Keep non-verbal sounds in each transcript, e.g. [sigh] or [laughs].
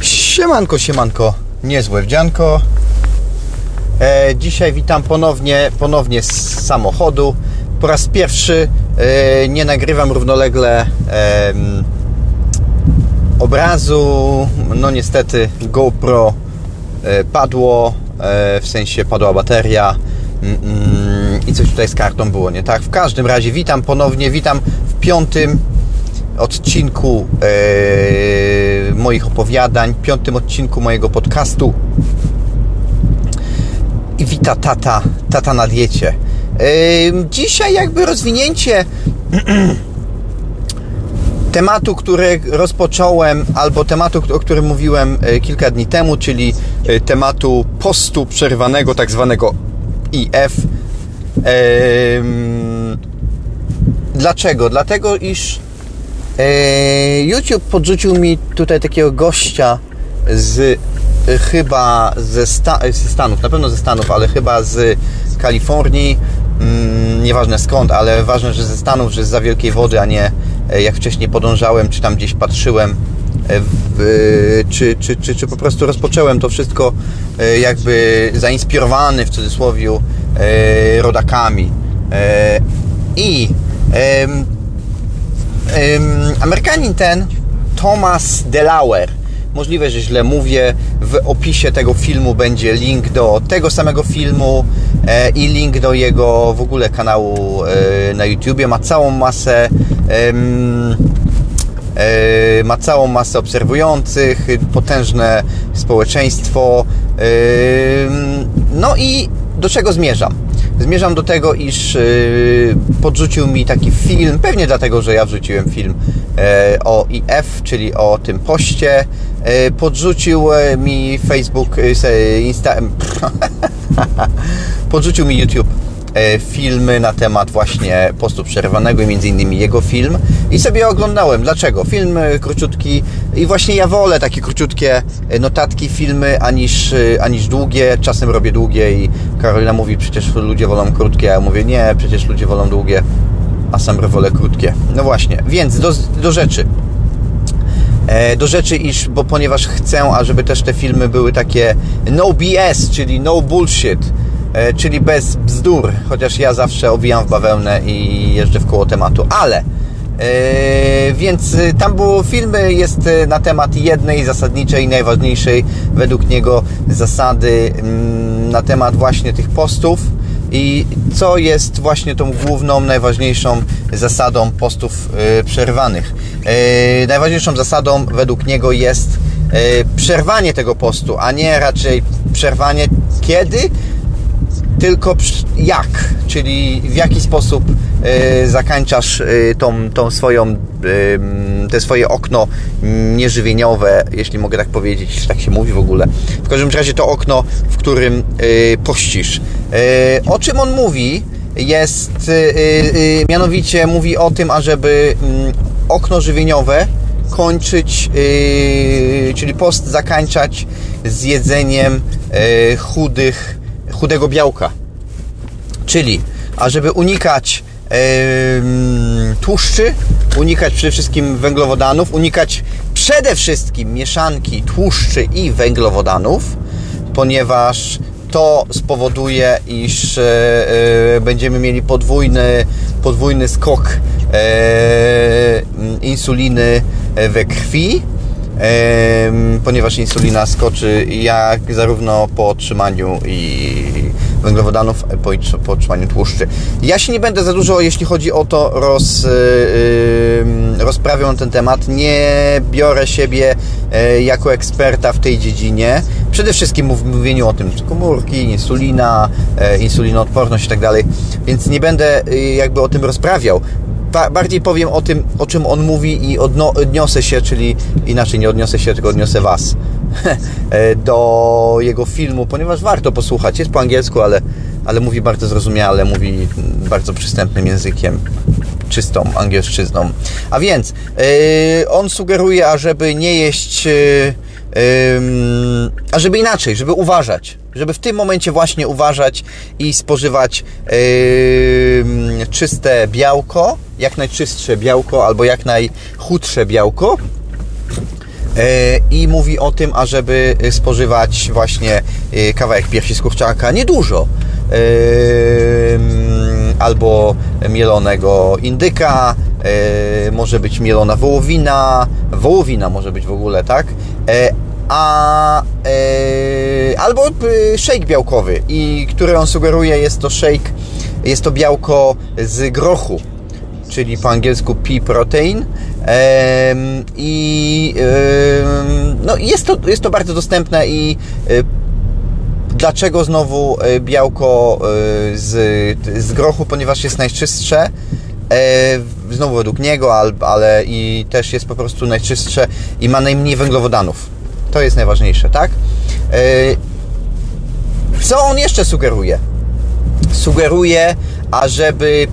Siemanko, siemanko, niezłe wdzianko. E, dzisiaj witam ponownie, ponownie z samochodu. Po raz pierwszy e, nie nagrywam równolegle e, obrazu. No niestety GoPro e, padło, e, w sensie padła bateria mm, mm, i coś tutaj z kartą było, nie tak? W każdym razie witam ponownie, witam w piątym odcinku e, moich opowiadań, piątym odcinku mojego podcastu. I wita tata, tata na diecie. E, dzisiaj jakby rozwinięcie [clears throat] tematu, który rozpocząłem, albo tematu, o którym mówiłem e, kilka dni temu, czyli e, tematu postu przerwanego, tak zwanego IF. Dlaczego? Dlatego, iż YouTube podrzucił mi tutaj takiego gościa z chyba ze, Sta ze Stanów, na pewno ze Stanów, ale chyba z Kalifornii. Mm, nieważne skąd, ale ważne, że ze Stanów, że z za wielkiej wody, a nie jak wcześniej podążałem, czy tam gdzieś patrzyłem, w, czy, czy, czy, czy po prostu rozpocząłem to wszystko jakby zainspirowany w cudzysłowie rodakami. I Amerykanin ten, Thomas Delaware, możliwe, że źle mówię, w opisie tego filmu będzie link do tego samego filmu e, i link do jego w ogóle kanału e, na YouTubie. Ma całą masę e, ma całą masę obserwujących, potężne społeczeństwo. No i do czego zmierzam? Zmierzam do tego, iż yy, podrzucił mi taki film, pewnie dlatego, że ja wrzuciłem film e, o IF, czyli o tym poście. E, podrzucił e, mi Facebook, Insta... [laughs] podrzucił mi YouTube filmy na temat właśnie postu przerwanego i między innymi jego film i sobie oglądałem. Dlaczego? Film e, króciutki i właśnie ja wolę takie króciutkie e, notatki, filmy aniż, aniż długie. Czasem robię długie i Karolina mówi przecież ludzie wolą krótkie, a ja mówię nie, przecież ludzie wolą długie, a sam wolę krótkie. No właśnie, więc do, do rzeczy do rzeczy, iż, bo ponieważ chcę, ażeby też te filmy były takie no BS, czyli no bullshit, E, czyli bez bzdur, chociaż ja zawsze owijam w bawełnę i jeżdżę w koło tematu, ale Yy, więc tam było filmy jest na temat jednej zasadniczej, najważniejszej według niego zasady yy, na temat właśnie tych postów i co jest właśnie tą główną, najważniejszą zasadą postów przerwanych. Najważniejszą zasadą według niego jest przerwanie tego postu, a nie raczej przerwanie kiedy, tylko jak, czyli w jaki sposób e, zakańczasz e, tą, tą swoją, e, te swoje okno nieżywieniowe, jeśli mogę tak powiedzieć, tak się mówi w ogóle. W każdym razie to okno, w którym pościsz. O czym on mówi? Jest mianowicie mówi o tym, ażeby mm, okno żywieniowe kończyć, czyli post zakańczać z jedzeniem chudych chudego białka. Czyli, ażeby unikać tłuszczy, unikać przede wszystkim węglowodanów, unikać przede wszystkim mieszanki tłuszczy i węglowodanów, ponieważ to spowoduje, iż e, e, będziemy mieli podwójny, podwójny skok e, insuliny we krwi, ponieważ insulina skoczy jak zarówno po otrzymaniu i węglowodanów, po, po otrzymaniu tłuszczy. Ja się nie będę za dużo, jeśli chodzi o to, roz, rozprawiał na ten temat. Nie biorę siebie e, jako eksperta w tej dziedzinie. Przede wszystkim w mówieniu o tym, komórki, insulina, e, insulinoodporność i tak dalej, więc nie będę e, jakby o tym rozprawiał bardziej powiem o tym, o czym on mówi i odniosę się, czyli inaczej nie odniosę się, tylko odniosę Was [laughs] do jego filmu, ponieważ warto posłuchać. Jest po angielsku, ale, ale mówi bardzo zrozumiale, mówi bardzo przystępnym językiem czystą angielszczyzną. A więc yy, on sugeruje, ażeby nie jeść, yy, yy, ażeby inaczej, żeby uważać, żeby w tym momencie właśnie uważać i spożywać czyste białko, jak najczystsze białko albo jak najchudsze białko, i mówi o tym, ażeby spożywać właśnie kawałek piersi z kurczaka niedużo albo mielonego indyka, może być mielona wołowina, wołowina może być w ogóle, tak? A albo shake białkowy i który on sugeruje jest to shake, jest to białko z grochu, czyli po angielsku pea protein i no jest to, jest to bardzo dostępne i Dlaczego znowu e, białko e, z, z grochu? Ponieważ jest najczystsze. E, znowu według niego, ale i też jest po prostu najczystsze i ma najmniej węglowodanów. To jest najważniejsze, tak? Co on jeszcze sugeruje? Sugeruje, ażeby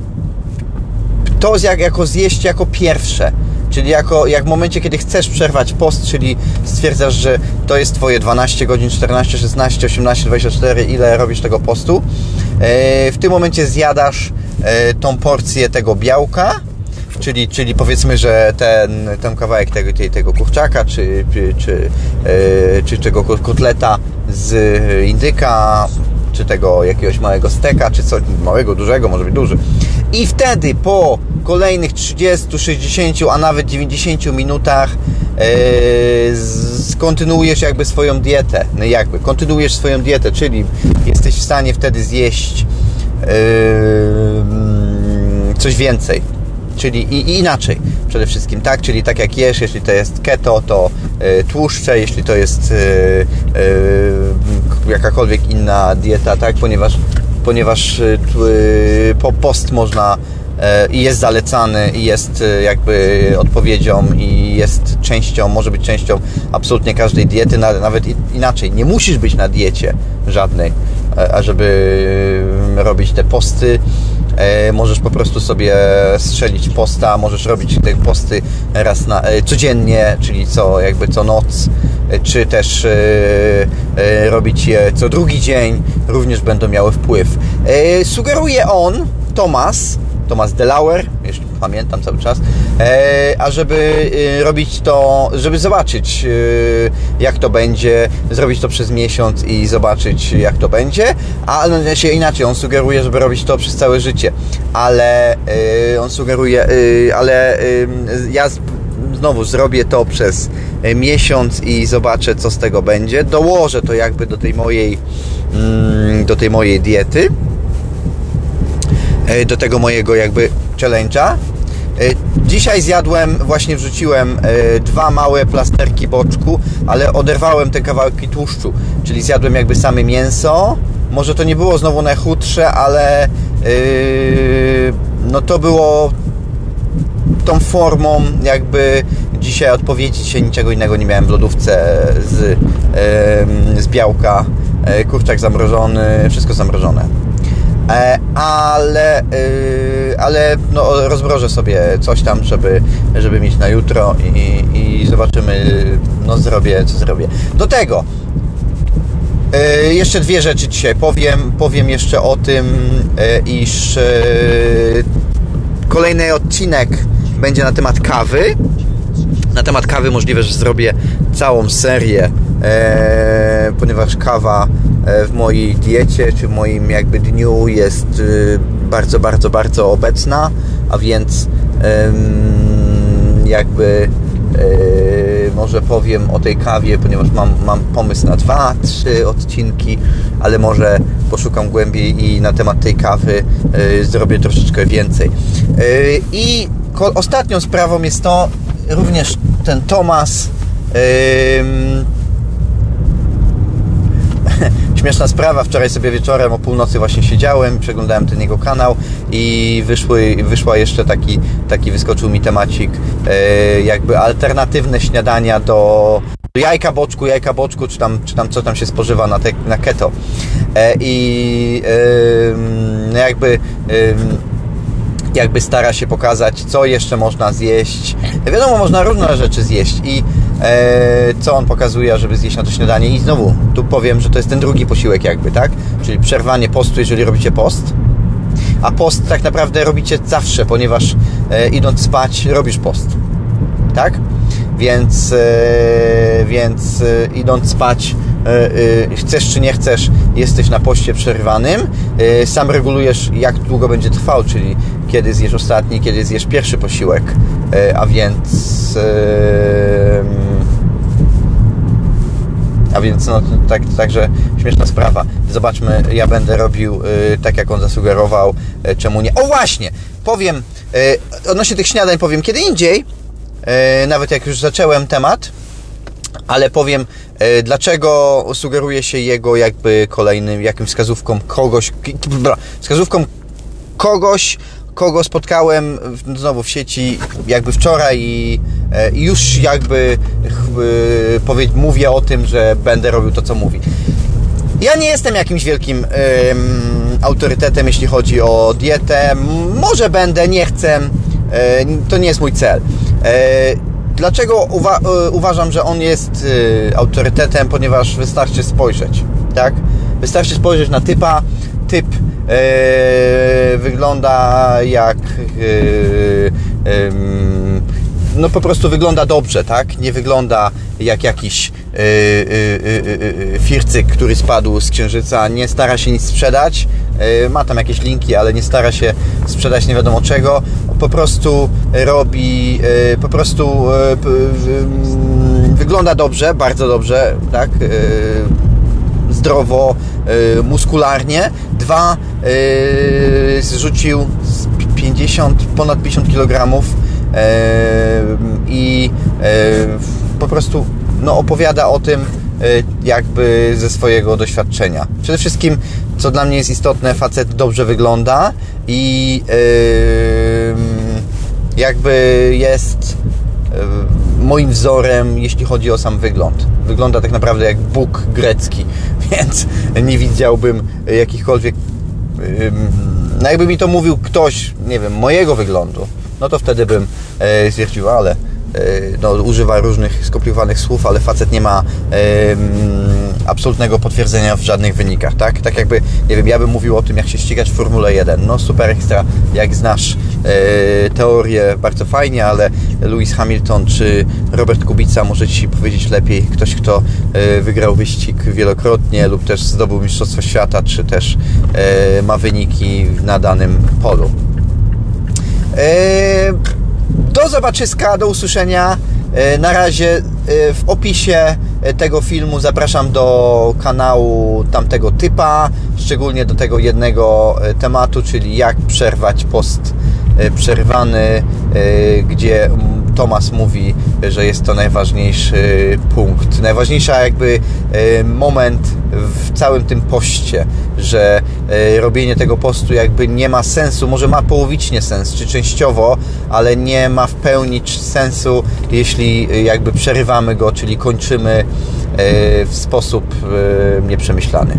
to jak, jako zjeść jako pierwsze Czyli jako, jak w momencie, kiedy chcesz przerwać post, czyli stwierdzasz, że to jest Twoje 12 godzin, 14, 16, 18, 24, ile robisz tego postu, e, w tym momencie zjadasz e, tą porcję tego białka, czyli, czyli powiedzmy, że ten, ten kawałek tego, tego kurczaka, czy, czy, czy, e, czy tego kotleta z indyka, czy tego jakiegoś małego steka, czy coś małego, dużego, może być duży. I wtedy po kolejnych 30, 60, a nawet 90 minutach yy, skontynuujesz jakby swoją dietę. No jakby, kontynuujesz swoją dietę, czyli jesteś w stanie wtedy zjeść yy, coś więcej. Czyli i, i, inaczej przede wszystkim, tak? Czyli tak jak jesz, jeśli to jest keto, to y, tłuszcze, jeśli to jest y, jakakolwiek inna dieta, tak? Ponieważ, ponieważ po post można i jest zalecany i jest jakby odpowiedzią i jest częścią, może być częścią absolutnie każdej diety, nawet inaczej. Nie musisz być na diecie żadnej, ażeby robić te posty. Możesz po prostu sobie strzelić posta, możesz robić te posty raz na, codziennie, czyli co jakby co noc, czy też robić je co drugi dzień, również będą miały wpływ. Sugeruje on, Tomas, Thomas Delauer, jeśli pamiętam cały czas, e, a żeby e, robić to, żeby zobaczyć e, jak to będzie, zrobić to przez miesiąc i zobaczyć jak to będzie, a no, się inaczej, on sugeruje, żeby robić to przez całe życie, ale on sugeruje, ale ja znowu zrobię to przez miesiąc i zobaczę co z tego będzie, dołożę to jakby do tej mojej mm, do tej mojej diety do tego mojego jakby challenge'a. E, dzisiaj zjadłem, właśnie wrzuciłem e, dwa małe plasterki boczku, ale oderwałem te kawałki tłuszczu, czyli zjadłem jakby same mięso. Może to nie było znowu najchudsze, ale no to było tą formą jakby dzisiaj odpowiedzi. Dzisiaj niczego innego nie miałem w lodówce z, z białka. Kurczak zamrożony, wszystko zamrożone. Ale, y, ale no, rozmrożę sobie coś tam, żeby, żeby mieć na jutro i, i zobaczymy, no zrobię, co zrobię. Do tego y, jeszcze dwie rzeczy dzisiaj powiem. Powiem jeszcze o tym, y, iż kolejny odcinek będzie na temat kawy. Na temat kawy możliwe, że zrobię całą serię, e, ponieważ kawa E, w mojej diecie, czy w moim jakby dniu jest y, bardzo, bardzo, bardzo obecna, a więc jakby e, może powiem o tej kawie, ponieważ mam, mam pomysł na dwa, trzy odcinki, ale może poszukam głębiej i na temat tej kawy e, zrobię troszeczkę więcej. I ostatnią sprawą jest to, również ten Tomas [laughs] Śmieszna sprawa, wczoraj sobie wieczorem o północy właśnie siedziałem, przeglądałem ten jego kanał i wyszły, wyszła jeszcze taki, taki wyskoczył mi temacik e, jakby alternatywne śniadania do jajka boczku, jajka boczku, czy tam, czy tam co tam się spożywa na, te, na keto. E, I no jakby jakby stara się pokazać, co jeszcze można zjeść. Wiadomo, można różne rzeczy zjeść i co on pokazuje, żeby zjeść na to śniadanie. I znowu, tu powiem, że to jest ten drugi posiłek jakby, tak? Czyli przerwanie postu, jeżeli robicie post. A post tak naprawdę robicie zawsze, ponieważ e, idąc spać robisz post. Tak? więc, więc idąc spać chcesz czy nie chcesz, jesteś na poście przerwanym. Sam regulujesz, jak długo będzie trwał, czyli kiedy zjesz ostatni, kiedy zjesz pierwszy posiłek, a więc a więc no, tak, także śmieszna sprawa. Zobaczmy, ja będę robił y, tak, jak on zasugerował. Y, czemu nie? O właśnie! Powiem, odnośnie tych śniadań powiem kiedy indziej, nawet jak już zacząłem temat, ale powiem, dlaczego sugeruje się jego jakby kolejnym, jakimś wskazówką kogoś, wskazówką kogoś, kogo spotkałem znowu w sieci jakby wczoraj i, e, już jakby powiedz, mówię o tym, że będę robił to, co mówi. Ja nie jestem jakimś wielkim autorytetem, jeśli chodzi o dietę. Może będę, nie chcę. Yy, to nie jest mój cel. Dlaczego uwa uważam, że on jest autorytetem? Ponieważ wystarczy spojrzeć, tak? Wystarczy spojrzeć na typa. Typ E, wygląda jak e, no po prostu wygląda dobrze, tak? Nie wygląda jak jakiś e, fircyk, który spadł z księżyca, nie stara się nic sprzedać, ma tam jakieś linki, ale nie stara się sprzedać nie wiadomo czego, po prostu robi, po prostu wygląda dobrze, bardzo dobrze, tak? zdrowo, muskularnie. Dwa, y, zrzucił 50, ponad 50 kg y, i po prostu no, opowiada o tym jakby ze swojego doświadczenia. Przede wszystkim, co dla mnie jest istotne, facet dobrze wygląda i jakby jest moim wzorem, jeśli chodzi o sam wygląd. Wygląda tak naprawdę jak Bóg grecki, [laughs] więc nie widziałbym jakichkolwiek. No jakby mi to mówił ktoś, nie wiem, mojego wyglądu, no to wtedy bym e, stwierdził, ale E, no, używa różnych skomplikowanych słów, ale facet nie ma absolutnego potwierdzenia w żadnych wynikach, tak? Tak jakby, nie wiem, ja bym mówił o tym, jak się ścigać w Formule 1. No super ekstra, jak znasz e, teorię, bardzo fajnie, ale Lewis Hamilton czy Robert Kubica może Ci powiedzieć lepiej, ktoś, kto e, wygrał wyścig wielokrotnie lub też zdobył Mistrzostwo Świata, czy też e, ma wyniki na danym polu. Do zobaczyska, do usłyszenia. Na razie w opisie tego filmu zapraszam do kanału tamtego typa, szczególnie do tego jednego tematu, czyli jak przerwać post przerwany, gdzie Tomas mówi, że jest to najważniejszy punkt, najważniejsza jakby moment w całym tym poście, że robienie tego postu jakby nie ma sensu, może ma połowicznie sens, czy częściowo, ale nie ma w pełni sensu, jeśli jakby przerywamy go, czyli kończymy w sposób nieprzemyślany.